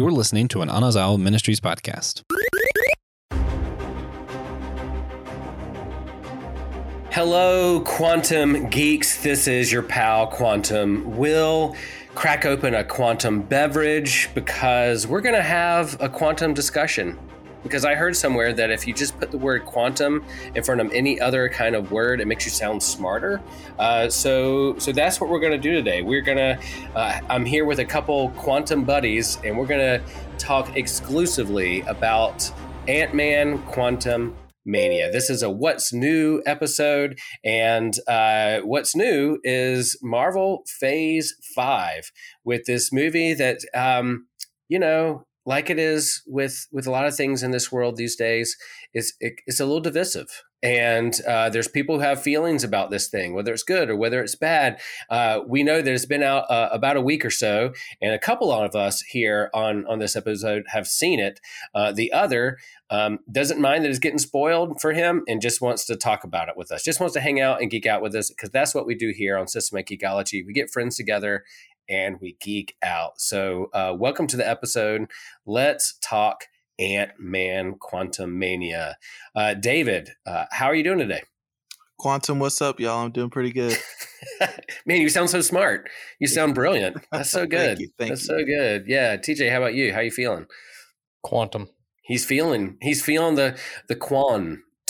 You're listening to an Anazao Ministries podcast. Hello, quantum geeks. This is your pal, Quantum. Will crack open a quantum beverage because we're going to have a quantum discussion. Because I heard somewhere that if you just put the word quantum in front of any other kind of word, it makes you sound smarter. Uh, so, so that's what we're going to do today. We're going to. Uh, I'm here with a couple quantum buddies, and we're going to talk exclusively about Ant Man Quantum Mania. This is a What's New episode, and uh, what's new is Marvel Phase 5 with this movie that, um, you know, like it is with with a lot of things in this world these days, is it, it's a little divisive. And uh, there's people who have feelings about this thing, whether it's good or whether it's bad. Uh, we know that it's been out uh, about a week or so, and a couple of us here on on this episode have seen it. Uh, the other um, doesn't mind that it's getting spoiled for him and just wants to talk about it with us. Just wants to hang out and geek out with us because that's what we do here on Systematic Geekology. We get friends together and we geek out. So, uh, welcome to the episode. Let's talk Ant Man Quantumania. Uh, David, uh, how are you doing today? Quantum, what's up, y'all? I'm doing pretty good. Man, you sound so smart. You sound brilliant. That's so good. Thank you, thank That's you. so good. Yeah, TJ, how about you? How you feeling? Quantum. He's feeling. He's feeling the the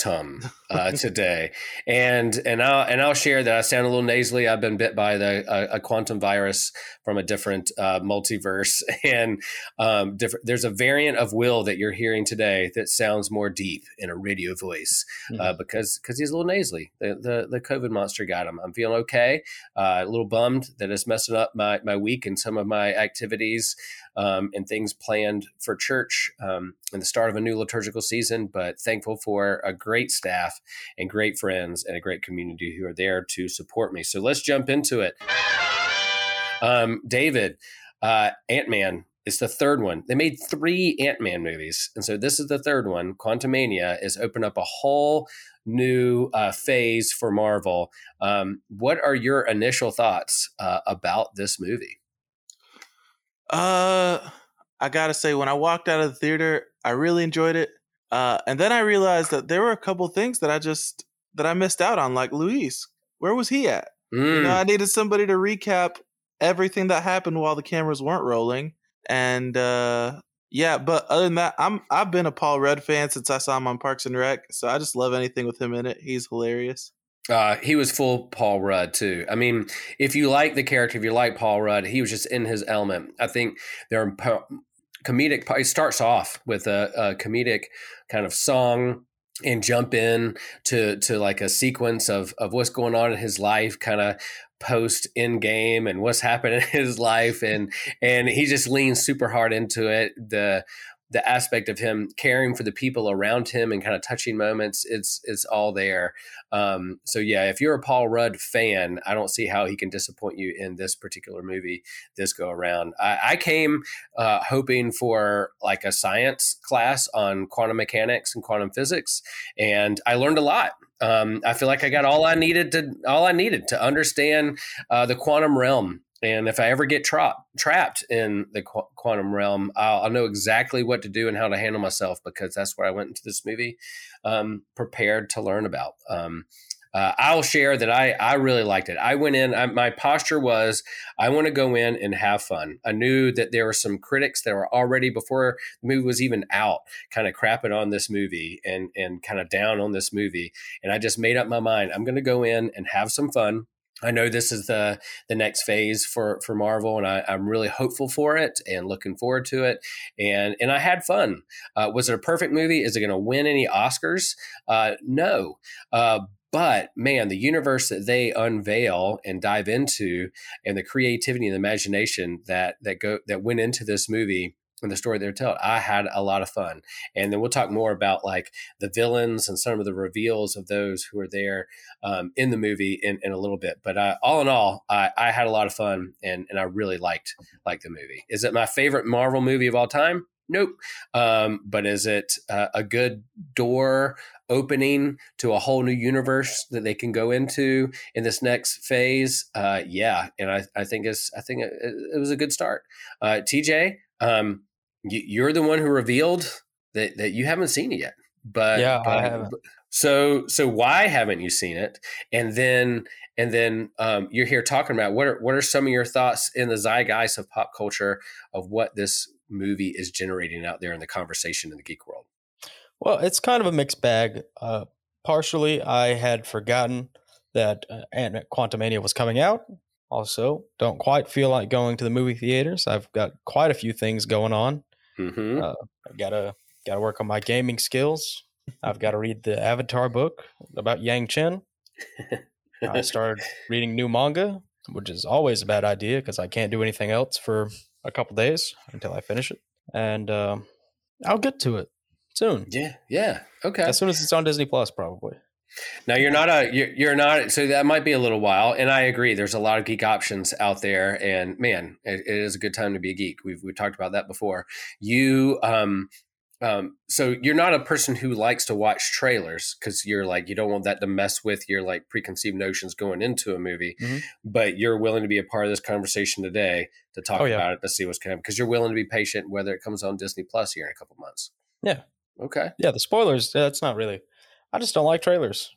quantum uh, today, and and I'll and I'll share that I sound a little nasally. I've been bit by the a, a quantum virus from a different uh, multiverse, and um, different. There's a variant of Will that you're hearing today that sounds more deep in a radio voice uh, because because he's a little nasally. The, the the COVID monster got him. I'm feeling okay. Uh, a little bummed that it's messing up my my week and some of my activities um, and things planned for church um, and the start of a new liturgical season. But thankful for a great staff and great friends and a great community who are there to support me. So let's jump into it. Um, David, uh, Ant Man is the third one. They made three Ant Man movies, and so this is the third one. Quantumania is open up a whole new uh, phase for Marvel. Um, what are your initial thoughts uh, about this movie? Uh, I gotta say, when I walked out of the theater, I really enjoyed it. Uh, and then I realized that there were a couple things that I just that I missed out on, like Luis. Where was he at? You Mm. know, I needed somebody to recap everything that happened while the cameras weren't rolling. And uh, yeah, but other than that, I'm I've been a Paul Rudd fan since I saw him on Parks and Rec, so I just love anything with him in it. He's hilarious. Uh, he was full Paul Rudd too. I mean, if you like the character, if you like Paul Rudd, he was just in his element. I think there are comedic. He starts off with a, a comedic kind of song and jump in to to like a sequence of of what's going on in his life, kind of post Endgame and what's happened in his life, and and he just leans super hard into it. The the aspect of him caring for the people around him and kind of touching moments it's it's all there. Um, so yeah if you're a paul rudd fan i don't see how he can disappoint you in this particular movie this go around. I, I came uh, hoping for like a science class on quantum mechanics and quantum physics and i learned a lot. Um, i feel like i got all i needed to all i needed to understand uh, the quantum realm and if I ever get tra- trapped in the qu- quantum realm, I'll, I'll know exactly what to do and how to handle myself because that's what I went into this movie um, prepared to learn about. Um, uh, I'll share that I, I really liked it. I went in, I, my posture was I want to go in and have fun. I knew that there were some critics that were already, before the movie was even out, kind of crapping on this movie and, and kind of down on this movie. And I just made up my mind I'm going to go in and have some fun. I know this is the the next phase for for Marvel, and I, I'm really hopeful for it and looking forward to it. And and I had fun. Uh, was it a perfect movie? Is it going to win any Oscars? Uh, no. Uh, but man, the universe that they unveil and dive into, and the creativity and the imagination that that go that went into this movie and the story they're telling, I had a lot of fun. And then we'll talk more about like the villains and some of the reveals of those who are there um, in the movie in, in a little bit. But uh, all in all, I, I had a lot of fun and, and I really liked liked the movie. Is it my favorite Marvel movie of all time? Nope. Um, but is it uh, a good door opening to a whole new universe that they can go into in this next phase? Uh, yeah, and I, I think it's I think it, it was a good start. Uh, TJ, um, you're the one who revealed that that you haven't seen it yet. But yeah, I haven't. So so why haven't you seen it? And then and then um, you're here talking about what are what are some of your thoughts in the zeitgeist of pop culture of what this movie is generating out there in the conversation in the geek world? Well, it's kind of a mixed bag. Uh, partially, I had forgotten that uh, and Quantumania was coming out. Also, don't quite feel like going to the movie theaters. I've got quite a few things going on. Mm-hmm. Uh, I gotta gotta work on my gaming skills. I've got to read the Avatar book about Yangchen. I started reading new manga, which is always a bad idea because I can't do anything else for a couple days until I finish it. And um, I'll get to it soon. yeah, yeah, okay. As soon as it's on Disney Plus, probably. Now you're not a you're, you're not so that might be a little while, and I agree. There's a lot of geek options out there, and man, it, it is a good time to be a geek. We've we talked about that before. You um um so you're not a person who likes to watch trailers because you're like you don't want that to mess with your like preconceived notions going into a movie, Mhm. but you're willing to be a part of this conversation today to talk Oh, yeah. about it to see what's coming because you're willing to be patient whether it comes on Disney Plus here in a couple months. Yeah. Okay. Yeah, the spoilers. That's not really. I just don't like trailers.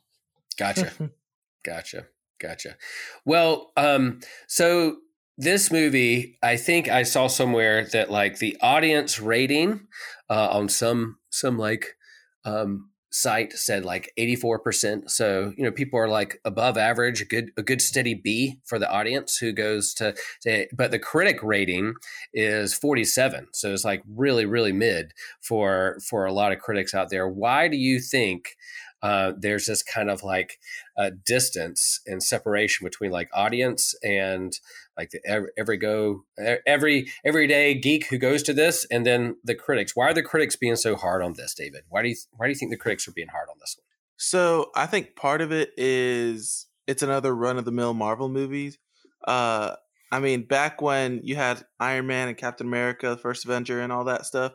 Gotcha. Gotcha. Gotcha. Well, um, so this movie, I think I saw somewhere that like the audience rating uh, on some some like um, site said like eighty four percent. So you know people are like above average, a good a good steady B for the audience who goes to. to but the critic rating is forty seven. So it's like really really mid for for a lot of critics out there. Why do you think? Uh, there's this kind of like uh, distance and separation between like audience and like the every, every go every everyday geek who goes to this and then the critics why are the critics being so hard on this david why do you why do you think the critics are being hard on this one So I think part of it is it's another run of the mill Marvel movies. Uh, I mean, back when you had Iron Man and Captain America, first Avenger, and all that stuff,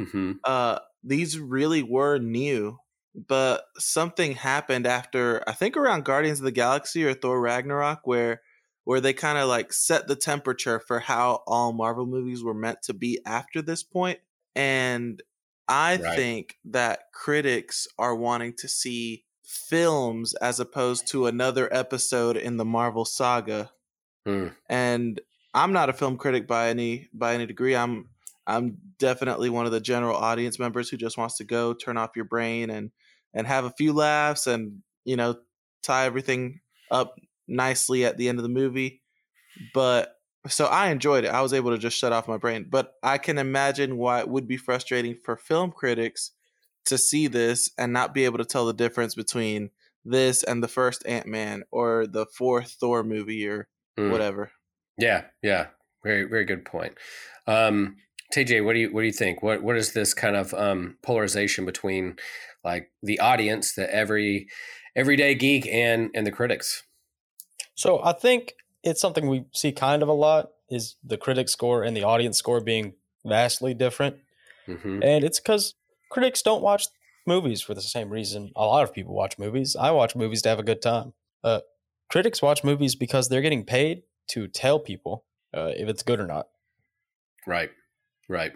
mm-hmm. uh, these really were new. But something happened after I think around Guardians of the Galaxy or Thor Ragnarok, where where they kind of like set the temperature for how all Marvel movies were meant to be after this point. And I Right. think that critics are wanting to see films as opposed to another episode in the Marvel saga. Hmm. And I'm not a film critic by any by any degree. I'm I'm definitely one of the general audience members who just wants to go turn off your brain and and have a few laughs and you know tie everything up nicely at the end of the movie. But so I enjoyed it. I was able to just shut off my brain. But I can imagine why it would be frustrating for film critics to see this and not be able to tell the difference between this and the first Ant Man or the fourth Thor movie or Hmm. whatever. yeah yeah very very good point um tj what do you what do you think what what is this kind of um polarization between like the audience the every everyday geek and and the critics So I think it's something we see kind of a lot is the critic score and the audience score being vastly different. hmm And it's because critics don't watch movies for the same reason a lot of people watch movies. I watch movies to have a good time. Uh, critics watch movies because they're getting paid to tell people uh, if it's good or not. Right. Right.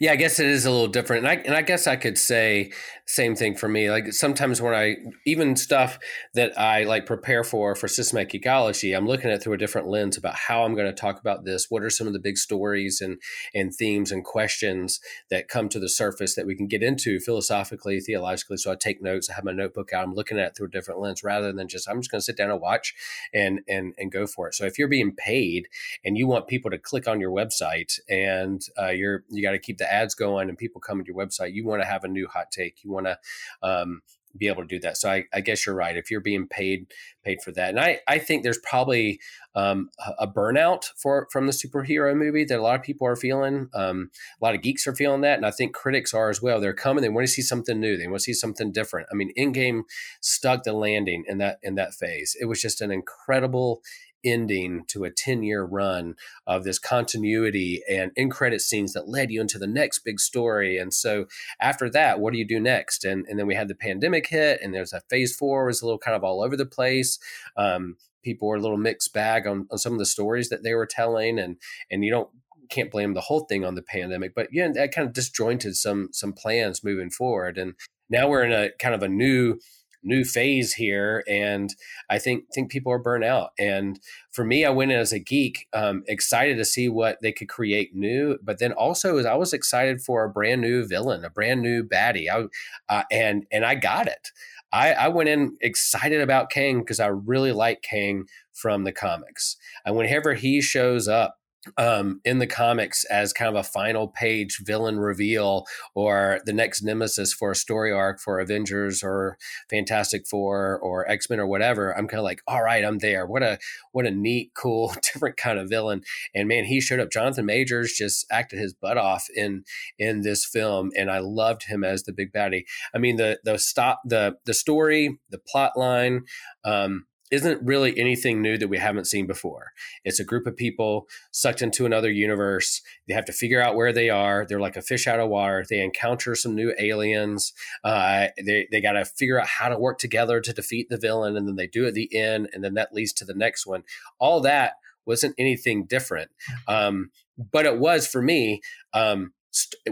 Yeah, I guess it is a little different. And I and I guess I could say same thing for me. Like sometimes when I even stuff that I like prepare for for Systematic Geekology, I'm looking at through a different lens about how I'm going to talk about this. What are some of the big stories and and themes and questions that come to the surface that we can get into philosophically, theologically. So I take notes, I have my notebook out, I'm looking at it through a different lens rather than just I'm just going to sit down and watch and and and go for it. So if you're being paid and you want people to click on your website and uh, you're you got to keep the ads going and people come to your website you want to have a new hot take you want to um, be able to do that. So I, I guess you're right if you're being paid paid for that. And i i think there's probably um, a- a burnout for from the superhero movie that a lot of people are feeling um, a lot of geeks are feeling that and i think critics are as well. They're coming they want to see something new they want to see something different. I mean Endgame stuck the landing in that in that phase. It was just an incredible ending to a 10 year run of this continuity and in credit scenes that led you into the next big story. And so after that, what do you do next? And, and then we had the pandemic hit, and there's a phase four was a little kind of all over the place. Um, people were a little mixed bag on, on some of the stories that they were telling, and and you don't can't blame the whole thing on the pandemic, but yeah, that kind of disjointed some some plans moving forward. And now we're in a kind of a new new phase here and i think think people are burnt out and for me i went in as a geek um, excited to see what they could create new but then also as i was excited for a brand new villain a brand new baddie I, uh, and and i got it I, I went in excited about Kang because I really like Kang from the comics. And whenever he shows up, um, in the comics as kind of a final page villain reveal or the next nemesis for a story arc for Avengers or Fantastic Four or X Men or whatever, I'm kind of like, all right, I'm there. What a what a neat, cool, different kind of villain. And man, he showed up. Jonathan Majors just acted his butt off in in this film, and I loved him as the big baddie. I mean, the the stop the the story, the plot line. Um, isn't really anything new that we haven't seen before. It's a group of people sucked into another universe. They have to figure out where they are. They're like a fish out of water. They encounter some new aliens. Uh, they they got to figure out how to work together to defeat the villain, and then they do it at the end, and then that leads to the next one. All that wasn't anything different, um, but it was for me. Um,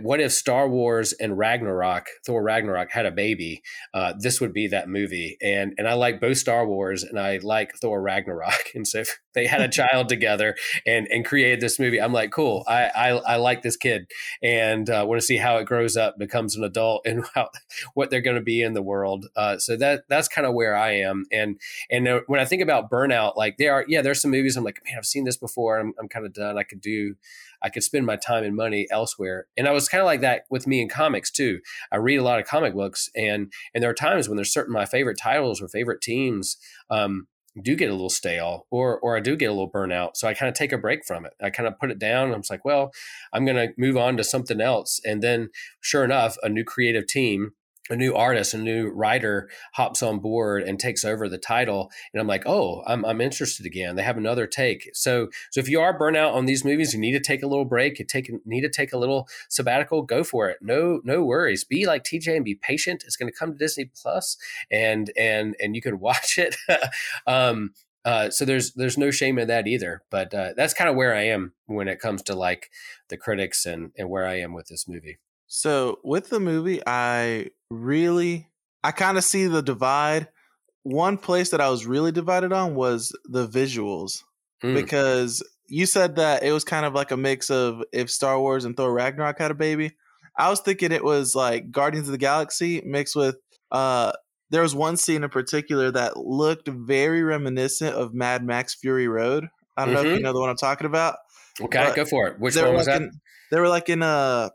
what if Star Wars and Ragnarok, Thor Ragnarok, had a baby? Uh, this would be that movie. And and I like both Star Wars and I like Thor Ragnarok. And so if they had a child together and and created this movie, I'm like, cool. I I, I like this kid and uh, want to see how it grows up, becomes an adult, and how, what they're going to be in the world. Uh, so that that's kind of where I am. And and when I think about burnout, like there are yeah, there's some movies I'm like, man, I've seen this before. I'm I'm kind of done. I could do I could spend my time and money elsewhere. And I was kind of like that with me in comics too. I read a lot of comic books, and and there are times when there's certain my favorite titles or favorite teams. Um, do get a little stale or or I do get a little burnout. So I kind of take a break from it. I kind of put it down. I'm like, well, I'm going to move on to something else. And then sure enough, a new creative team a new artist, a new writer hops on board and takes over the title, and I'm like, oh, I'm, I'm interested again. They have another take. So so if you are burnout on these movies, you need to take a little break. You take need to take a little sabbatical. Go for it. No no worries. Be like TJ and be patient. It's going to come to Disney Plus, and and and you can watch it. um, uh, so there's there's no shame in that either. But uh, that's kind of where I am when it comes to like the critics and and where I am with this movie. So with the movie, I really I kind of see the divide. One place that I was really divided on was the visuals mm. because you said that it was kind of like a mix of if Star Wars and Thor Ragnarok had a baby. I was thinking it was like Guardians of the Galaxy mixed with uh there was one scene in particular that looked very reminiscent of Mad Max Fury Road. I don't mm-hmm. know if you mm-hmm. know the one I'm talking about. Okay, go for it. Which one was like that? In, they were like in a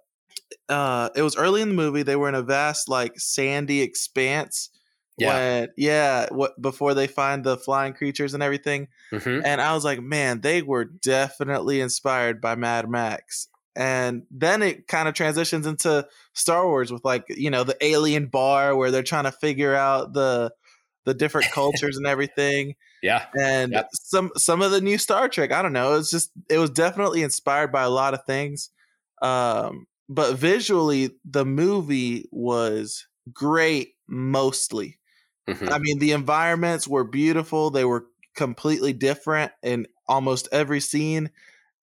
uh it was early in the movie they were in a vast like sandy expanse yeah when, yeah what before they find the flying creatures and everything mm-hmm. and i was like man they were definitely inspired by mad max and then it kind of transitions into star wars with like you know the alien bar where they're trying to figure out the the different cultures and everything yeah and yep. some some of the new star trek i don't know it was just it was definitely inspired by a lot of things um but visually the movie was great mostly mm-hmm. i mean the environments were beautiful they were completely different in almost every scene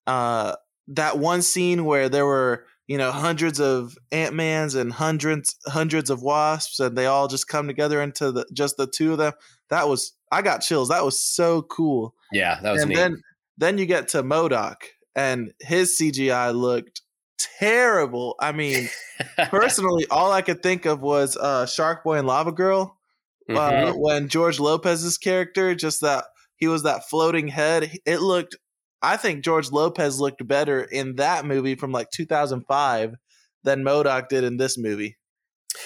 uh that one scene where there were you know hundreds of ant-mans and hundreds hundreds of wasps and they all just come together into the just the two of them that was i got chills that was so cool yeah that was and neat. then then you get to MODOK and his cgi looked terrible. I mean, personally, all I could think of was uh, Shark Boy and Lava Girl. Uh, mm-hmm. Uh, when George Lopez's character, just that he was that floating head, it looked. I think George Lopez looked better in that movie from like 2005 than MODOK did in this movie.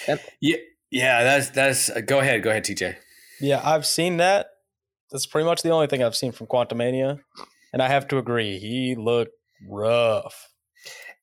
And- yeah, yeah, that's that's. Uh, go ahead, go ahead, TJ. Yeah, I've seen that. That's pretty much the only thing I've seen from Quantumania, and I have to agree, he looked rough.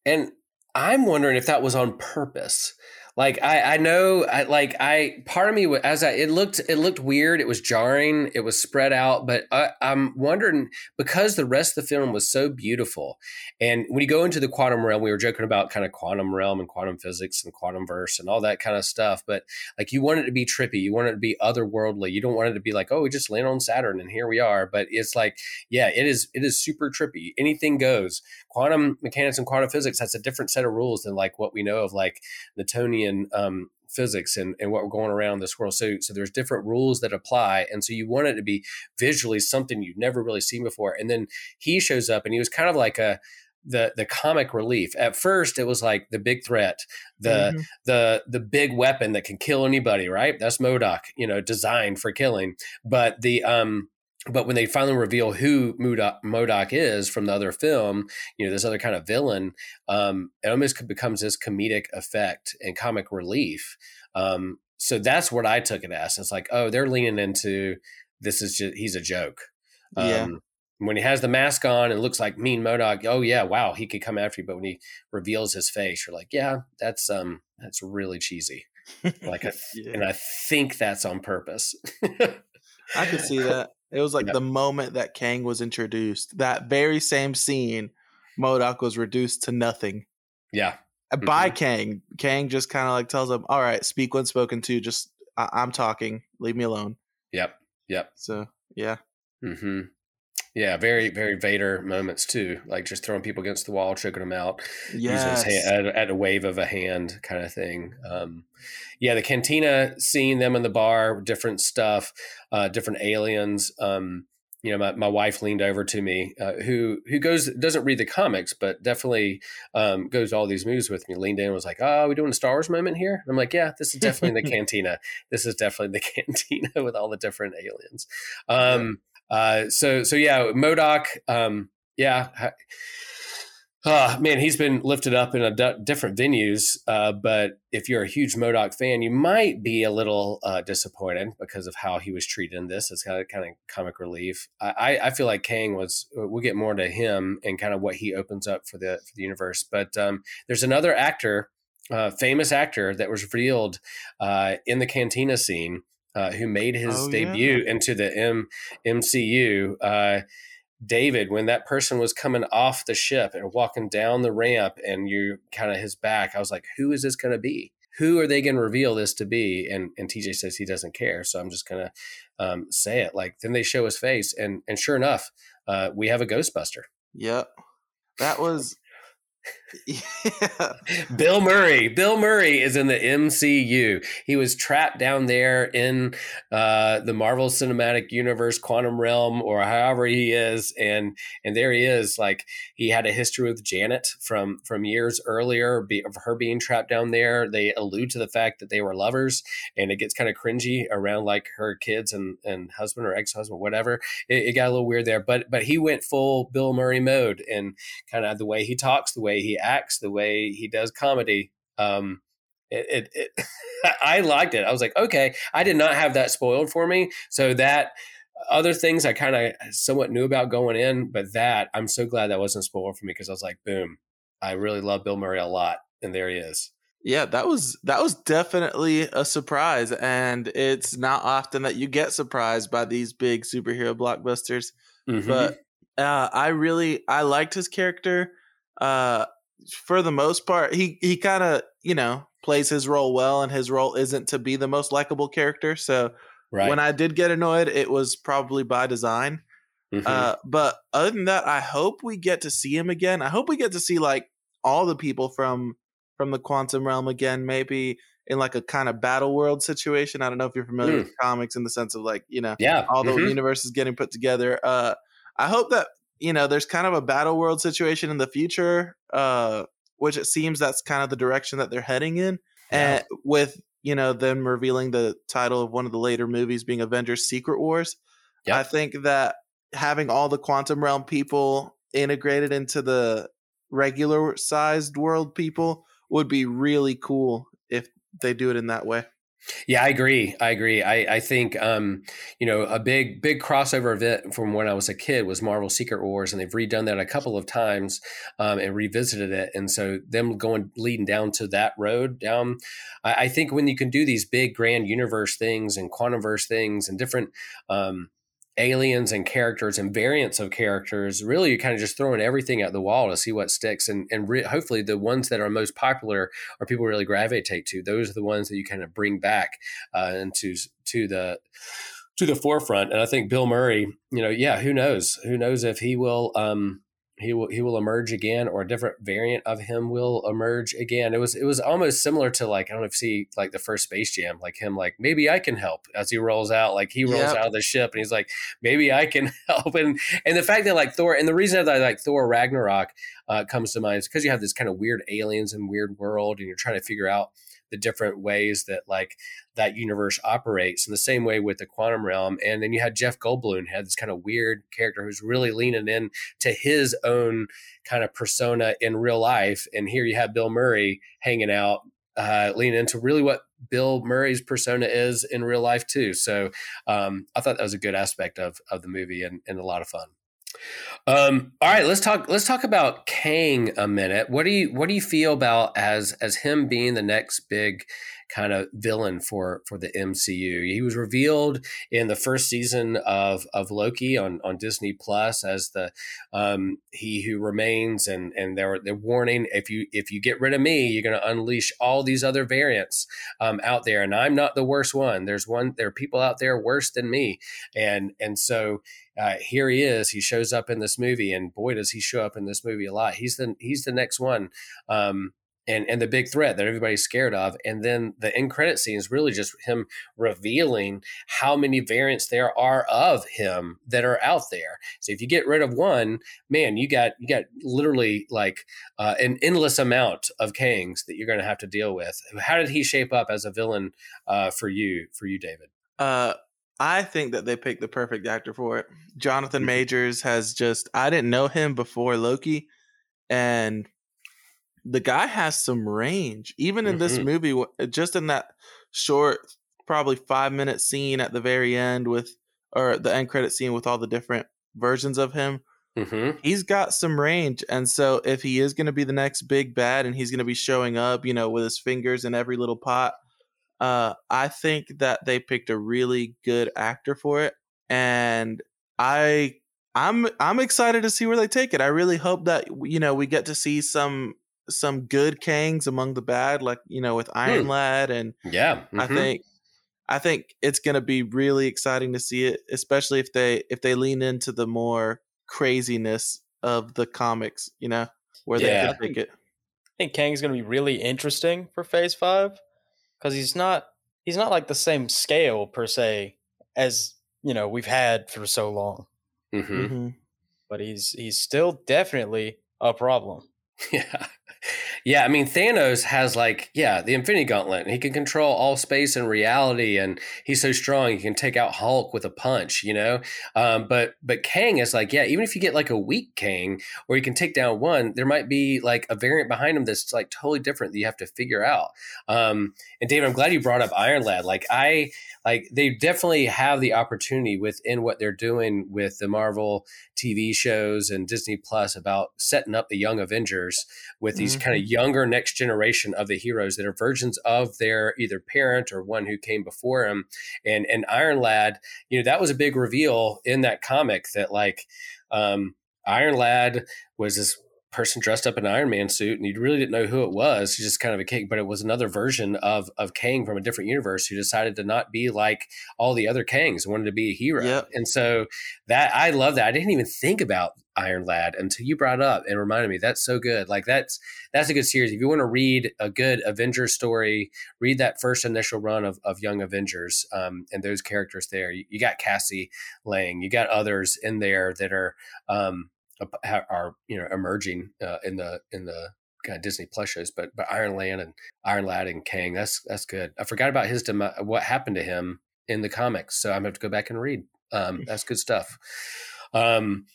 And I'm wondering if that was on purpose. Like I, I know, I like I. Part of me, as I, it looked, it looked weird. It was jarring. It was spread out. But I, I'm wondering because the rest of the film was so beautiful, and when you go into the quantum realm, we were joking about kind of quantum realm and quantum physics and quantum verse and all that kind of stuff. But like you want it to be trippy, you want it to be otherworldly. You don't want it to be like, oh, we just land on Saturn and here we are. But it's like, yeah, it is. It is super trippy. Anything goes. Quantum mechanics and quantum physics. That's a different set of rules than like what we know of like Newtonian um, physics and, and what we're going around this world. So so there's different rules that apply, and so you want it to be visually something you've never really seen before. And then he shows up, and he was kind of like a the the comic relief. At first, it was like the big threat, the mm-hmm. the the big weapon that can kill anybody. Right? That's MODOK, you know, designed for killing. But the um but when they finally reveal who MODOK is from the other film, you know, this other kind of villain, um, it almost becomes this comedic effect and comic relief. Um, so that's what I took it as. It's like, oh, they're leaning into this is just he's a joke. Um, yeah. When he has the mask on and looks like mean MODOK, oh yeah, wow, he could come after you. But when he reveals his face, you're like, yeah, that's um, that's really cheesy. Like, I th- yeah. and I think that's on purpose. I could see that. It was like yep. the moment that Kang was introduced. That very same scene, MODOK was reduced to nothing. Yeah. Uh, by mm-hmm. Kang. Kang just kind of like tells him, "All right, speak when spoken to. Just I- am talking. Leave me alone." Yep. Yep. So yeah. Hmm. Yeah, very, very Vader moments too, like just throwing people against the wall, choking them out, yes. using his hand at, at, a wave of a hand, kind of thing. Um, yeah, the cantina, seeing them in the bar, different stuff, uh, different aliens. Um, you know, my, my wife leaned over to me, uh, who who goes doesn't read the comics, but definitely um, goes all these movies with me. Leaned in and was like, "Oh, are we doing a Star Wars moment here?" And I'm like, "Yeah, this is definitely the cantina. This is definitely the cantina with all the different aliens." Um, uh, so so yeah, MODOK. Um, yeah, uh, man, he's been lifted up in a d- different venues. Uh, but if you're a huge MODOK fan, you might be a little uh, disappointed because of how he was treated in this. It's kind of kind of comic relief. I, I feel like Kang was. Uh, we'll get more to him and kind of what he opens up for the for the universe. But um, there's another actor. Uh, famous actor that was revealed in the cantina scene uh, who made his oh, debut yeah. into the M- MCU. Uh, David, when that person was coming off the ship and walking down the ramp, and you kind of his back, I was like, "Who is this going to be? Who are they going to reveal this to be?" And and TJ says he doesn't care, so I'm just going to um, say it. Like then they show his face, and and sure enough, uh, we have a Ghostbuster. Yep, that was yeah. Bill Murray. Bill Murray is in the MCU. He was trapped down there in uh, the Marvel Cinematic Universe quantum realm or however he is and and there he is like he had a history with Janet from from years earlier be, of her being trapped down there. They allude to the fact that they were lovers and it gets kind of cringy around like her kids and and husband or ex-husband whatever. It, it got a little weird there, but but he went full Bill Murray mode and kind of the way he talks, the way he acts, the way he does comedy. Um, it, it, it I liked it. I was like, okay, I did not have that spoiled for me. So that other things I kind of somewhat knew about going in, but that I'm so glad that wasn't spoiled for me because I was like, boom, I really love Bill Murray a lot, and there he is. Yeah, that was that was definitely a surprise, and it's not often that you get surprised by these big superhero blockbusters. Mm-hmm. But uh, I really I liked his character uh, for the most part, he he kind of you know plays his role well, and his role isn't to be the most likable character. So right. when I did get annoyed, it was probably by design. Mm-hmm. Uh, but other than that, I hope we get to see him again. I hope we get to see like all the people from from the quantum realm again, maybe in like a kind of battle world situation. I don't know if you're familiar mm. with comics in the sense of like, you know, yeah, all the mm-hmm. universes getting put together. Uh I hope that you know, there's kind of a battle world situation in the future, uh, which it seems that's kind of the direction that they're heading in. Yeah. And with, you know, them revealing the title of one of the later movies being Avengers Secret Wars. Yep. I think that having all the quantum realm people integrated into the regular sized world people would be really cool if they do it in that way. Yeah, I agree. I agree. I, I think um, you know a big big crossover event from when I was a kid was Marvel Secret Wars, and they've redone that a couple of times um, and revisited it. And so them going leading down to that road down, I, I think when you can do these big grand universe things and quantumverse things and different um, aliens and characters and variants of characters. Really, you're kind of just throwing everything at the wall to see what sticks, and and re- hopefully the ones that are most popular or people really gravitate to. Those are the ones that you kind of bring back uh, into to the to the forefront. And I think Bill Murray, you know, yeah, who knows? Who knows if he will um, he will he will emerge again or a different variant of him will emerge again it was it was almost similar to like i don't know if you see like the first space jam like him like maybe i can help as he rolls out like he rolls yep. out of the ship and he's like maybe i can help and and the fact that like thor and the reason that I like thor ragnarok uh, comes to mind is because you have this kind of weird aliens and weird world and you're trying to figure out the different ways that like that universe operates in the same way with the quantum realm and then you had jeff goldblum had this kind of weird character who's really leaning in to his own kind of persona in real life and here you have bill murray hanging out uh, leaning into really what Bill Murray's persona is in real life too. So um, I thought that was a good aspect of of the movie and, and a lot of fun. Um, all right, let's talk. Let's talk about Kang a minute. What do you What do you feel about as as him being the next big kind of villain for for the MCU. He was revealed in the first season of of Loki on on Disney Plus as the um, he who remains, and and they're they're warning if you if you get rid of me, you're going to unleash all these other variants um, out there, and I'm not the worst one. There's one. There are people out there worse than me, and and so. Uh, here he is. He shows up in this movie, and boy, does he show up in this movie a lot. He's the he's the next one um, and and the big threat that everybody's scared of and then the end credit scene is really just him revealing how many variants there are of him that are out there so if you get rid of one man you got you got literally like uh, an endless amount of kangs that you're going to have to deal with how did he shape up as a villain uh, for you for you david uh I think that they picked the perfect actor for it. Jonathan mm-hmm. Majors has just I didn't know him before Loki and the guy has some range. Even in mm-hmm. this movie, uh, just in that short, probably five minute scene at the very end with, or the end credit scene with all the different versions of him, mm-hmm. he's got some range. And so if he is going to be the next big bad and he's going to be showing up, you know, with his fingers in every little pot, uh, I think that they picked a really good actor for it. And I I'm I'm excited to see where they take it. I really hope that you know we get to see some some good Kangs among the bad, like you know with Iron hmm. Lad, and yeah, mm-hmm. I think I think it's going to be really exciting to see it, especially if they if they lean into the more craziness of the comics, you know, where yeah. they can it. I think Kang's going to be really interesting for Phase Five because he's not he's not like the same scale per se as you know we've had for so long. Mm-hmm. Mm-hmm. But he's he's still definitely a problem. Yeah. Yeah, I mean Thanos has like yeah the Infinity Gauntlet, he can control all space and reality, and he's so strong he can take out Hulk with a punch, you know. Um, but but Kang is like yeah, even if you get like a weak Kang, or you can take down one, there might be like a variant behind him that's like totally different that you have to figure out. Um, and David, I'm glad you brought up Iron Lad. Like I like they definitely have the opportunity within what they're doing with the Marvel TV shows and Disney Plus about setting up the young Avengers with these mm-hmm. kind of younger next generation of the heroes that are versions of their either parent or one who came before him. And and Iron Lad, you know, that was a big reveal in that comic that like um Iron Lad was this person dressed up in an Iron Man suit, and you really didn't know who it was. He's just kind of a king, but it was another version of of Kang from a different universe who decided to not be like all the other Kangs, wanted to be a hero. Yep. And so that I love that. I didn't even think about Iron Lad until you brought up and reminded me. That's so good. Like that's that's a good series. If you want to read a good Avengers story, read that first initial run of, of Young Avengers um, and those characters there. You, you, got Cassie Lang, you got others in there that are um, are you know emerging uh, in the in the kind of Disney Plus shows, but but Iron Lad and Iron Lad and Kang, that's that's good. I forgot about his dem- what happened to him in the comics, so I'm gonna have to go back and read. Um, that's good stuff. Um,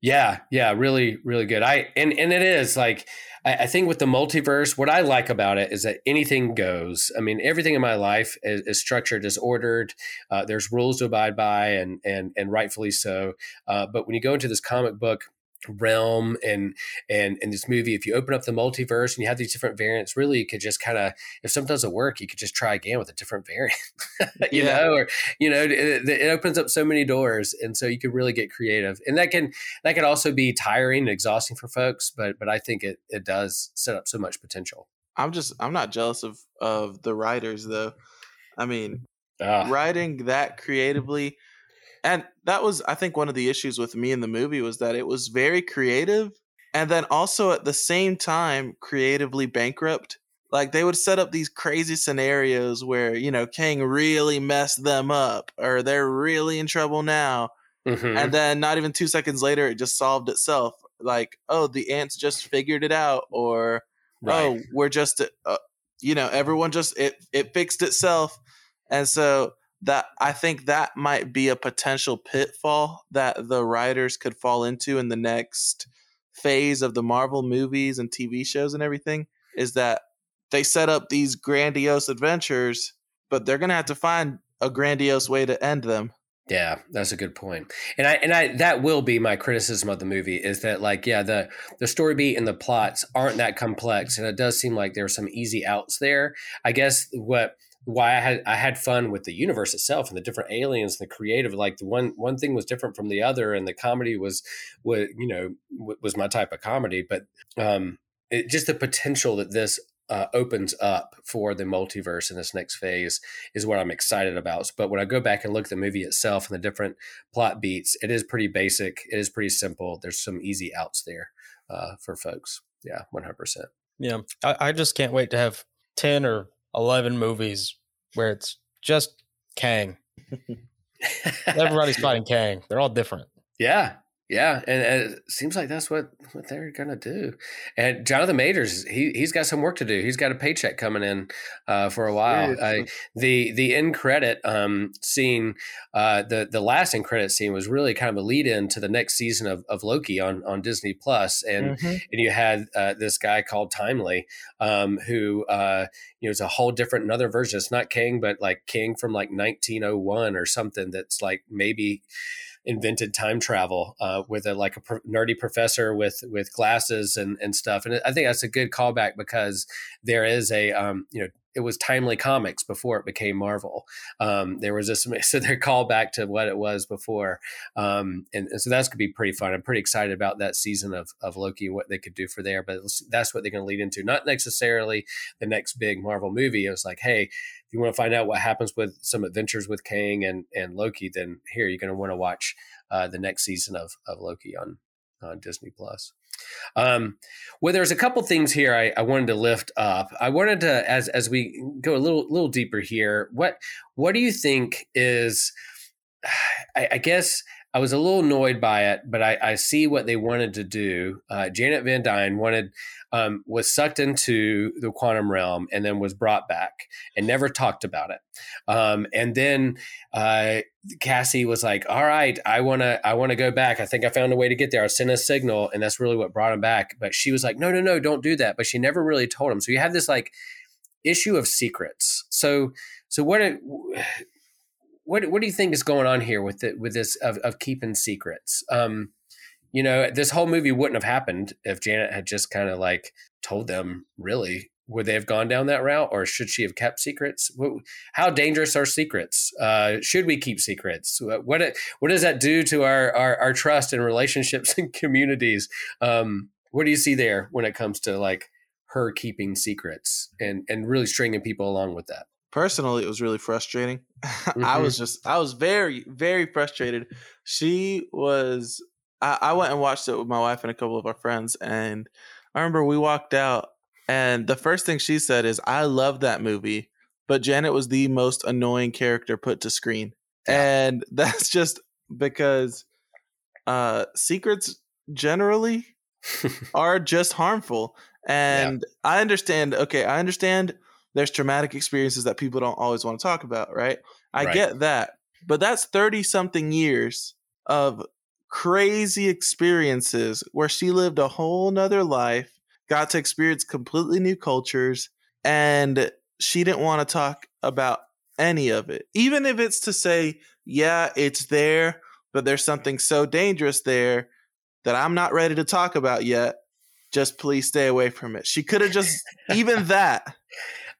Yeah, yeah, really, really good. I and and it is like I, I, think with the multiverse, what I like about it is that anything goes. I mean, everything in my life is, is structured, is ordered. Uh, there's rules to abide by, and and and rightfully so. Uh, but when you go into this comic book realm and and in this movie if you open up the multiverse and you have these different variants really you could just kind of if something doesn't work you could just try again with a different variant you yeah. know or you know it, it, opens up so many doors and so you can really get creative and that can that can also be tiring and exhausting for folks but but i think it it does set up so much potential. I'm just i'm not jealous of of the writers though. I mean uh, writing that creatively and that was i think one of the issues with me in the movie was that it was very creative and then also at the same time creatively bankrupt like they would set up these crazy scenarios where you know Kang really messed them up or they're really in trouble now mm-hmm. and then not even two seconds later it just solved itself like oh the ants just figured it out or right. oh we're just uh, you know everyone just it it fixed itself and so that I think that might be a potential pitfall that the writers could fall into in the next phase of the Marvel movies and TV shows and everything is that they set up these grandiose adventures, but they're going to have to find a grandiose way to end them. Yeah, that's a good point. And I and I that will be my criticism of the movie is that like yeah, the the story beat and the plots aren't that complex and it does seem like there's some easy outs there. I guess what why I had I had fun with the universe itself and the different aliens, and the creative. Like the one one thing was different from the other, and the comedy was was you know was my type of comedy. But um, it, just the potential that this uh, opens up for the multiverse in this next phase is what I'm excited about. But when I go back and look at the movie itself and the different plot beats, it is pretty basic. It is pretty simple. There's some easy outs there uh, for folks. Yeah, 100%. Yeah, I, I just can't wait to have 10 or 11 movies where it's just Kang. Everybody's fighting Kang. They're all different. Yeah, yeah, and, and, it seems like that's what, what they're gonna do. And Jonathan Majors, he he's got some work to do. He's got a paycheck coming in uh, for a while. I, the the end credit um, scene, uh, the the last end credit scene was really kind of a lead in to the next season of, of Loki on on Disney Plus, and mm-hmm. and you had uh, this guy called Timely, um, who uh, you know it's a whole different another version. It's not Kang, but like Kang from like 1901 or something. That's like maybe invented time travel uh, with a like a nerdy professor with with glasses and and stuff. And I think that's a good callback because there is a um, you know it was timely comics before it became Marvel. Um, there was this so they're called back to what it was before, um, and, and, so that's gonna be pretty fun. I'm pretty excited about that season of of Loki and what they could do for there. But that's what they're gonna lead into, not necessarily the next big Marvel movie. It was like, hey, if you want to find out what happens with some adventures with Kang and and Loki, then here you're going to want to watch uh, the next season of of Loki on on Disney Plus. Um, well, there's a couple things here I, I, wanted to lift up. I wanted to, as as we go a little little deeper here, what what do you think is? I, I guess I was a little annoyed by it, but I, I see what they wanted to do. Uh, Janet Van Dyne wanted um, was sucked into the quantum realm and then was brought back and never talked about it. Um, and then uh, Cassie was like, "All right, I want to I want to go back. I think I found a way to get there. I sent a signal, and that's really what brought him back." But she was like, "No, no, no, don't do that." But she never really told him. So you have this like issue of secrets. So so what? What what do you think is going on here with it with this of, of keeping secrets? Um, you know, this whole movie wouldn't have happened if Janet had just kind of like told them. Really, would they have gone down that route, or should she have kept secrets? How dangerous are secrets? Uh, should we keep secrets? What what does that do to our our, our trust and relationships and communities? Um, what do you see there when it comes to like her keeping secrets and and really stringing people along with that? Personally it was really frustrating mm-hmm. i was just i was very very frustrated she was I, I, went and watched it with my wife and a couple of our friends and i remember we walked out and the first thing she said is i love that movie but janet was the most annoying character put to screen yeah. and that's just because uh secrets generally are just harmful and yeah. i understand okay i understand there's traumatic experiences that people don't always want to talk about, right? I right. get that. But that's 30 something years of crazy experiences where she lived a whole nother life, got to experience completely new cultures, and she didn't want to talk about any of it. Even if it's to say, yeah, it's there, but there's something so dangerous there that I'm not ready to talk about yet. Just please stay away from it. She could have just, even that.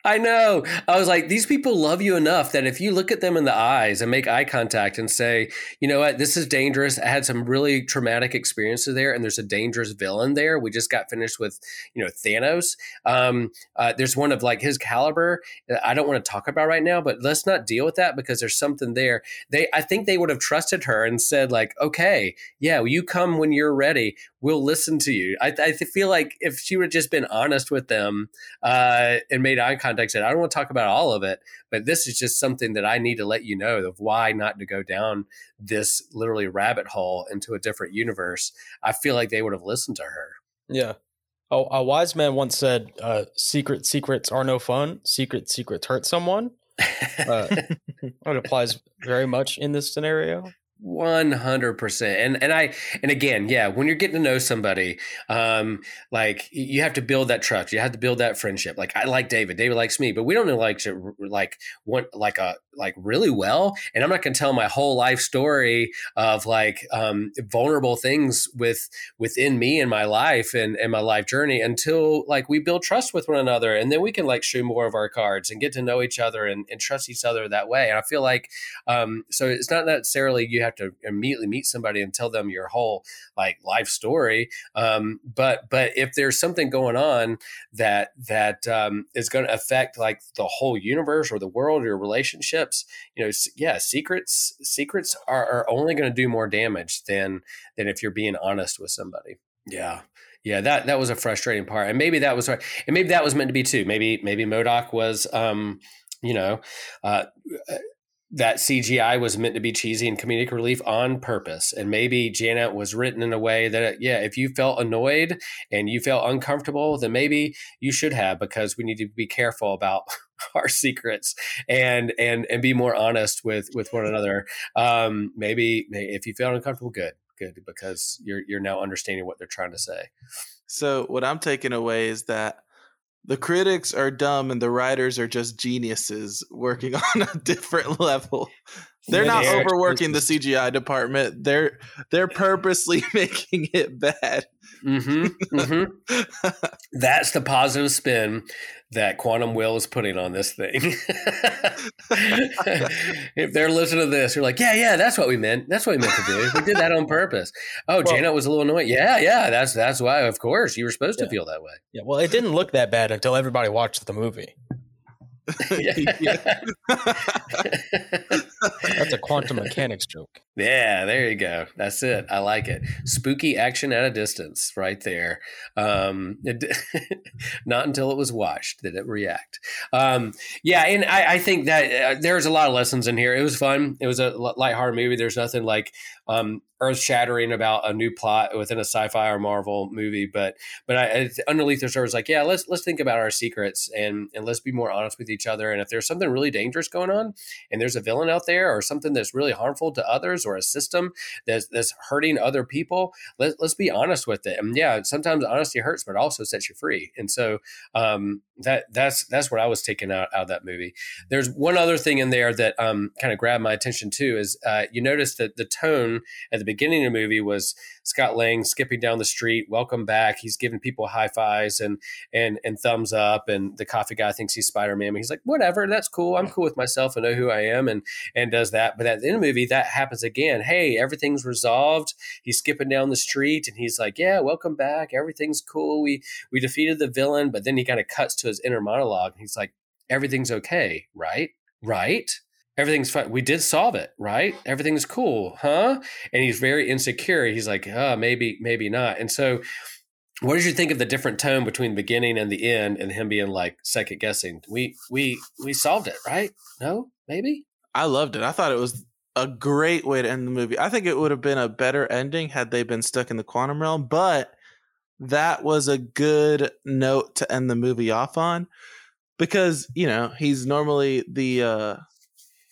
I know. I was like, these people love you enough that if you look at them in the eyes and make eye contact and say, you know what, this is dangerous. I had some really traumatic experiences there, and there's a dangerous villain there. We just got finished with, you know, Thanos. Um, uh, there's one of like his caliber. I don't want to talk about right now, but let's not deal with that because there's something there. They, I think they would have trusted her and said like, okay, yeah, well, you come when you're ready. We'll listen to you. I, I feel like if she would have just been honest with them uh, and made eye contact context. I don't want to talk about all of it, but this is just something that I need to let you know of why not to go down this literally rabbit hole into a different universe. I feel like they would have listened to her. Yeah. Oh, a wise man once said, uh, "Secret secrets are no fun. Secret secrets hurt someone." Uh, it applies very much in this scenario. One hundred percent, and and I and again, yeah, when you're getting to know somebody, um, like you have to build that trust. You have to build that friendship. Like I like David, David likes me, but we don't like to like want like a like really well. And I'm not going to tell my whole life story of like um, vulnerable things with within me and my life and and my life journey until like we build trust with one another, and then we can like show more of our cards and get to know each other and, and trust each other that way. And I feel like um, so it's not necessarily you have to immediately meet somebody and tell them your whole like life story. Um, but but if there's something going on that that um, is going to affect like the whole universe or the world or your relationships, you know, yeah, secrets secrets are, are only going to do more damage than than if you're being honest with somebody. Yeah. Yeah, that that was a frustrating part, and maybe that was right and maybe that was meant to be too. Maybe maybe MODOK was, um, you know, uh, that CGI was meant to be cheesy and comedic relief on purpose. And maybe Janet was written in a way that, yeah, if you felt annoyed and you felt uncomfortable, then maybe you should have because we need to be careful about our secrets and and and be more honest with with one another. Um, maybe if you feel uncomfortable, good, good, because you're you're now understanding what they're trying to say. So what I'm taking away is that the critics are dumb and the writers are just geniuses working on a different level. They're not overworking the CGI department. They're they're purposely making it bad. Mm-hmm, mm-hmm. That's the positive spin that Quantum Will is putting on this thing. if they're listening to this, you're like, yeah, yeah, that's what we meant. That's what we meant to do. We did that on purpose. Oh, well, Janet was a little annoyed. Yeah, yeah, that's that's why. Of course, you were supposed yeah. to feel that way. Yeah. Well, it didn't look that bad until everybody watched the movie. That's a quantum mechanics joke. Yeah, there you go. That's it. I like it. Spooky action at a distance, right there. Um, it, not until it was watched did it react. Um, yeah, and I, I think that uh, there's a lot of lessons in here. It was fun. It was a lighthearted movie. There's nothing like um, earth shattering about a new plot within a sci-fi or Marvel movie, but but I, underneath the surface, like yeah, let's let's think about our secrets and and let's be more honest with each other. And if there's something really dangerous going on, and there's a villain out there or something that's really harmful to others or a system that's that's hurting other people, let, let's be honest with it. And yeah, sometimes honesty hurts, but also sets you free. And so um, that that's that's what I was taking out, out of that movie. There's one other thing in there that um, kind of grabbed my attention too is uh, you notice that the tone at the beginning of the movie was Scott Lang skipping down the street, welcome back. He's giving people high fives and and and thumbs up, and the coffee guy thinks he's Spider Man. He's like, whatever, that's cool. I'm cool with myself. I know who I am, and and does that. But at the end of the movie, that happens again. Hey, everything's resolved. He's skipping down the street, and he's like, yeah, welcome back. Everything's cool. We we defeated the villain, but then he kind of cuts to his inner monologue. He's like, everything's okay, right? Right? Everything's fine. We did solve it, right? Everything's cool, huh? And he's very insecure. He's like, oh, maybe, maybe not. And so, what did you think of the different tone between the beginning and the end, and him being like second guessing? We we we solved it, right? No, maybe. I loved it. I thought it was a great way to end the movie. I think it would have been a better ending had they been stuck in the quantum realm, but that was a good note to end the movie off on because you know he's normally the uh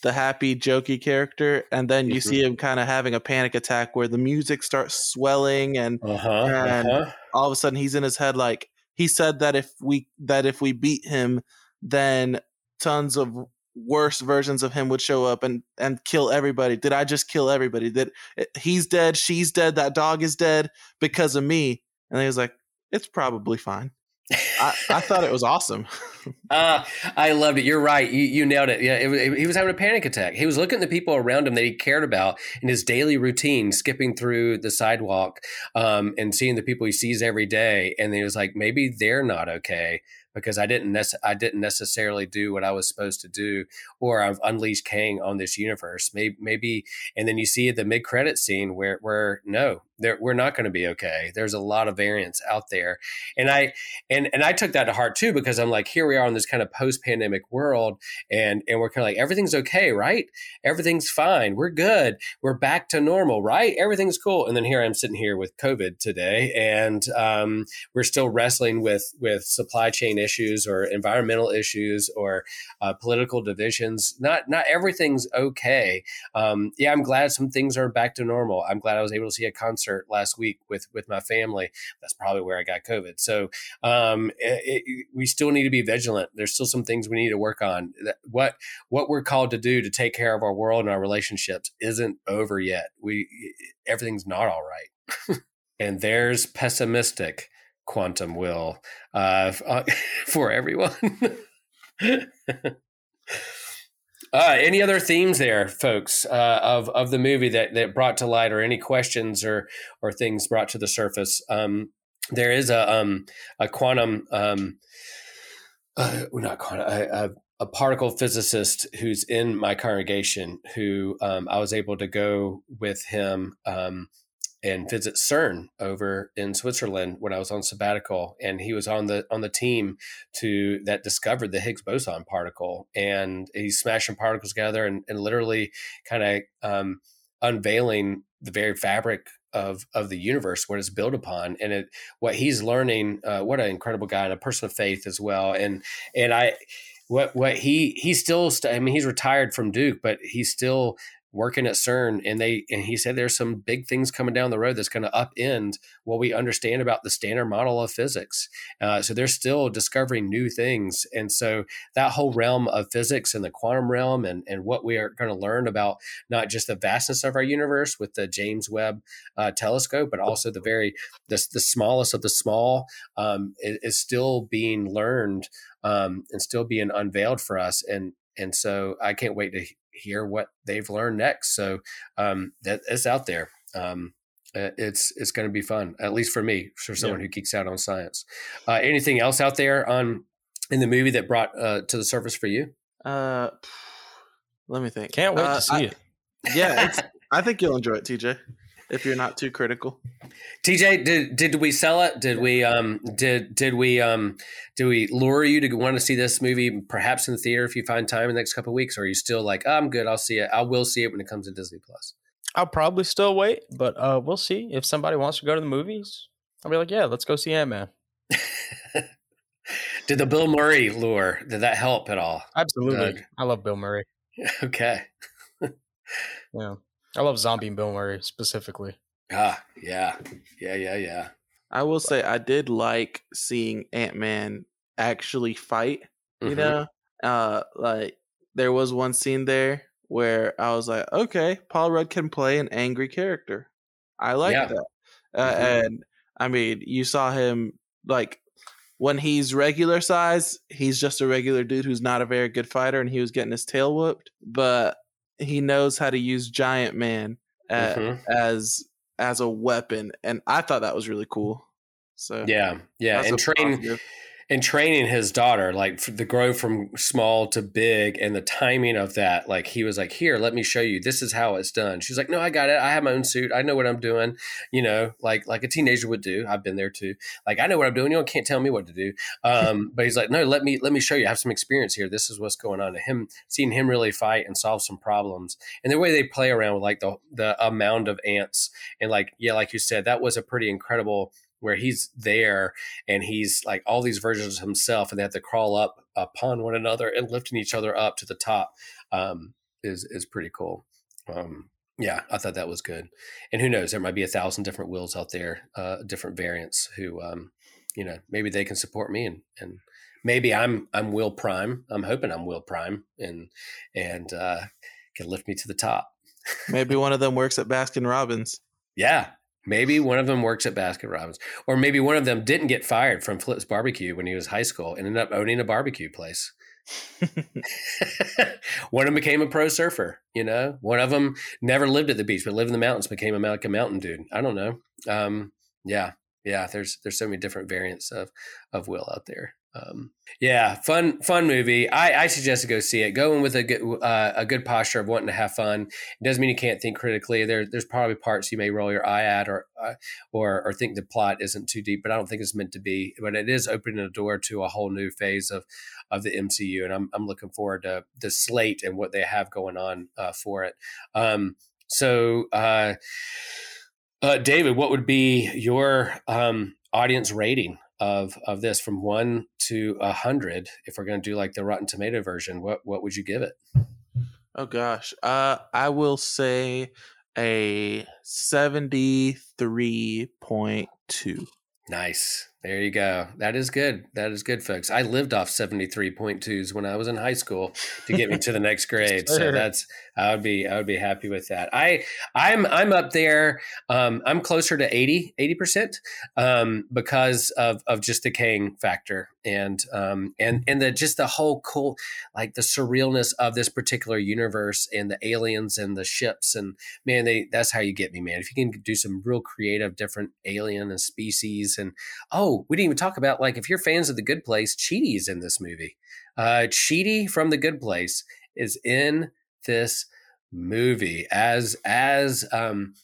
the happy, jokey character, and then you Mhm. see him kind of having a panic attack where the music starts swelling, and Uh-huh. And- uh-huh. all of a sudden he's in his head like he said that if we that if we beat him, then tons of worse versions of him would show up and and kill everybody. Did I just kill everybody? That he's dead, she's dead, that dog is dead because of me? And he was like, it's probably fine. I, I thought it was awesome. Uh, I loved it. You're right. You, you nailed it. Yeah, it, was- he was having a panic attack. He was looking at the people around him that he cared about in his daily routine, skipping through the sidewalk um, and seeing the people he sees every day. And he was like, maybe they're not okay because I didn't nece- I didn't necessarily do what I was supposed to do, or I've unleashed Kang on this universe. Maybe, maybe. And then you see the mid credit scene where where no, there, we're not going to be okay. There's a lot of variants out there, and I and and I took that to heart too because I'm like, here we are in this kind of post pandemic world, and and we're kind of like everything's okay, right? Everything's fine. We're good. We're back to normal, right? Everything's cool. And then here I'm sitting here with COVID today, and um, we're still wrestling with with supply chain issues or environmental issues or uh, political divisions. Not not everything's okay. Um, yeah, I'm glad some things are back to normal. I'm glad I was able to see a concert last week with with my family. That's probably where I got COVID. So um, it, it, we still need to be vigilant. There's still some things we need to work on. What what we're called to do to take care of our world and our relationships isn't over yet. We everything's not all right. and there's pessimistic quantum will uh, for everyone. Uh, any other themes there, folks, uh, of of the movie that that brought to light, or any questions or or things brought to the surface? Um, there is a um, a quantum, um, uh, not quantum, a, a, particle physicist who's in my congregation. Who um, I was able to go with him um, and visit CERN over in Switzerland when I was on sabbatical, and he was on the on the team to that discovered the Higgs boson particle, and he's smashing particles together and, and literally kind of um, unveiling the very fabric of of the universe, what it's built upon, and it what he's learning. Uh, what an incredible guy and a person of faith as well, and and I. What what he he's still st- I mean he's retired from Duke but he's still working at CERN, and they and he said there's some big things coming down the road that's going to upend what we understand about the standard model of physics. Uh, so they're still discovering new things, and so that whole realm of physics and the quantum realm, and and what we are going to learn about not just the vastness of our universe with the James Webb uh, telescope, but also the very the, the smallest of the small um, is, is still being learned um, and still being unveiled for us, and and so I can't wait to hear what they've learned next. So um, that it's out there. Um, uh, it's it's going to be fun, at least for me, for someone who geeks out on science. Uh, anything else out there on in the movie that brought uh, to the surface for you? Uh, let me think. Can't wait Uh, to see I- it. Yeah, it's, I think you'll enjoy it, TJ, if you're not too critical. TJ, did did we sell it? Did we um did did we um do we lure you to want to see this movie perhaps in the theater if you find time in the next couple of weeks? Or are you still like, oh, I'm good, I'll see it. I will see it when it comes to Disney Plus. I'll probably still wait, but uh, we'll see. If somebody wants to go to the movies, I'll be like, yeah, let's go see Ant Man. did the Bill Murray lure? Did that help at all? Absolutely. Doug. I love Bill Murray. Okay. Yeah. I love zombie Bill Murray specifically. Ah, yeah, yeah, yeah, yeah. I will say I did like seeing Ant Man actually fight. You Mhm. know, uh, like there was one scene there where I was like, okay, Paul Rudd can play an angry character. I like Yeah. that. Uh, Mhm. And I mean, you saw him like when he's regular size, he's just a regular dude who's not a very good fighter, and he was getting his tail whooped. But he knows how to use Giant Man uh, Mhm. as as a weapon, and I thought that was really cool. So Yeah, yeah, and train positive. And training his daughter like the grow from small to big and the timing of that like he was like here let me show you. This is how it's done. She's like no i got it. I have my own suit. I know what i'm doing. You know like like a teenager would do. I've been there too. Like i know what i'm doing. You can't tell me what to do. Um but he's like no let me let me show you. I have some experience here. This is what's going on. To him seeing him really fight and solve some problems and the way they play around with like the the amount of ants and like yeah like you said that was a pretty incredible where he's there and he's like all these versions of himself and they have to crawl up upon one another and lifting each other up to the top um is is pretty cool. Um, yeah, I thought that was good. And who knows, there might be a thousand different wills out there, uh, different variants who, um, you know, maybe they can support me and, and maybe I'm, I'm Will Prime. I'm hoping I'm Will Prime and, and, uh, can lift me to the top. Maybe one of them works at Baskin Robbins. Yeah. Maybe one of them works at Baskin Robbins, or maybe one of them didn't get fired from Flip's Barbecue when he was high school and ended up owning a barbecue place. one of them became a pro surfer. You know, one of them never lived at the beach, but lived in the mountains, became a, a mountain dude. I don't know. Um, yeah, yeah. There's there's so many different variants of of Will out there. Um, yeah, fun, fun movie. I, I suggest to go see it. Go in with a good, uh, a good posture of wanting to have fun. It doesn't mean you can't think critically. There, there's probably parts you may roll your eye at, or, uh, or, or think the plot isn't too deep. But I don't think it's meant to be. But it is opening a door to a whole new phase of, of the MCU, and I'm, I'm looking forward to the slate and what they have going on uh, for it. Um, so, uh, uh, David, what would be your um, audience rating of of this from one to a hundred, if we're going to do like the Rotten Tomato version, what what would you give it? Oh gosh, uh, I will say a seventy three point two. Nice. There you go. That is good. That is good, folks. I lived off 73.2s when I was in high school to get me to the next grade. so that's I would be I would be happy with that. I I'm I'm up there. Um, I'm closer to 80 80% um, because of of just the Kang factor and um, and and the just the whole cool like the surrealness of this particular universe and the aliens and the ships and man they that's how you get me man. If you can do some real creative different alien and species and oh we didn't even talk about like if you're fans of the Good Place, Chidi's in this movie. Uh, Chidi from the Good Place is in this movie as as um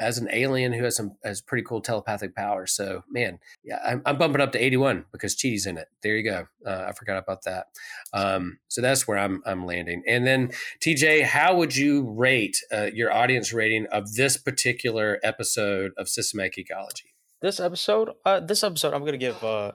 as an alien who has some has pretty cool telepathic powers. So man, yeah, I'm, I'm bumping up to 81 because Chidi's in it. There you go. Uh, I forgot about that. Um, so that's where I'm I'm landing. And then TJ, how would you rate uh, your audience rating of this particular episode of Systematic Geekology? This episode, uh, this episode, I'm gonna give uh,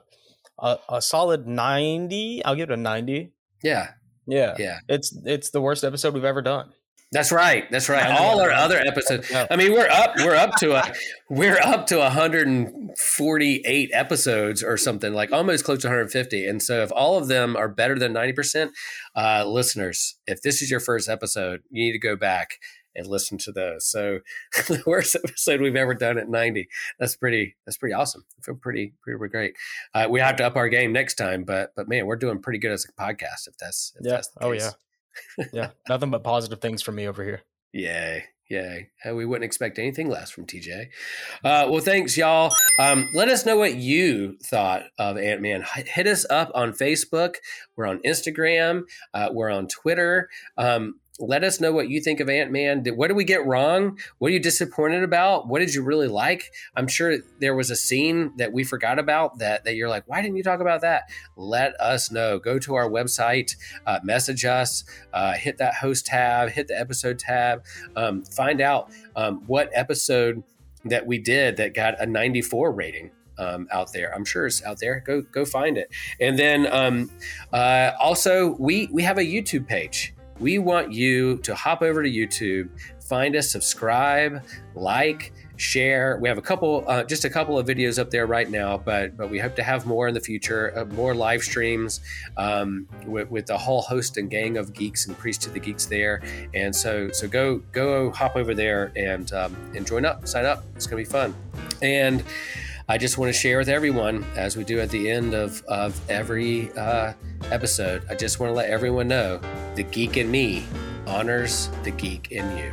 a a solid 90. I'll give it a 90. Yeah, Yeah, yeah. it's it's the worst episode we've ever done. That's right. That's right. All our other episodes. I mean, we're up. We're up to a. We're up to 148 episodes or something like almost close to 150. And so, if all of them are better than 90 percent, uh, listeners, if this is your first episode, you need to go back and listen to those. So, the worst episode we've ever done at 90. That's pretty. That's pretty awesome. I feel pretty pretty great. Uh, we have to up our game next time, but but man, we're doing pretty good as a podcast. If that's if Yeah. That's the Oh yeah. Yeah. Nothing but positive things from me over here. Yay. Yay. Uh, we wouldn't expect anything less from TJ. Uh, well, thanks, y'all. Um, let us know what you thought of Ant Man. Hit us up on Facebook. We're on Instagram. Uh, we're on Twitter. Um, let us know what you think of Ant Man. What did we get wrong? What are you disappointed about? What did you really like? I'm sure there was a scene that we forgot about that, that you're like, why didn't you talk about that? Let us know. Go to our website, uh, message us, uh, hit that host tab, hit the episode tab, um, find out um, what episode that we did that got a 94 rating. Um, out there, I'm sure it's out there. Go go find it. And then um, uh, also we we have a YouTube page. We want you to hop over to YouTube, find us, subscribe, like, share. We have a couple, uh, just a couple of videos up there right now, but but we hope to have more in the future, uh, more live streams um, with, with the whole host and gang of geeks and priest to the geeks there. And so so go go hop over there and um, and join up, sign up. It's gonna be fun. And I just want to share with everyone, as we do at the end of, of every uh, episode, I just want to let everyone know the geek in me honors the geek in you.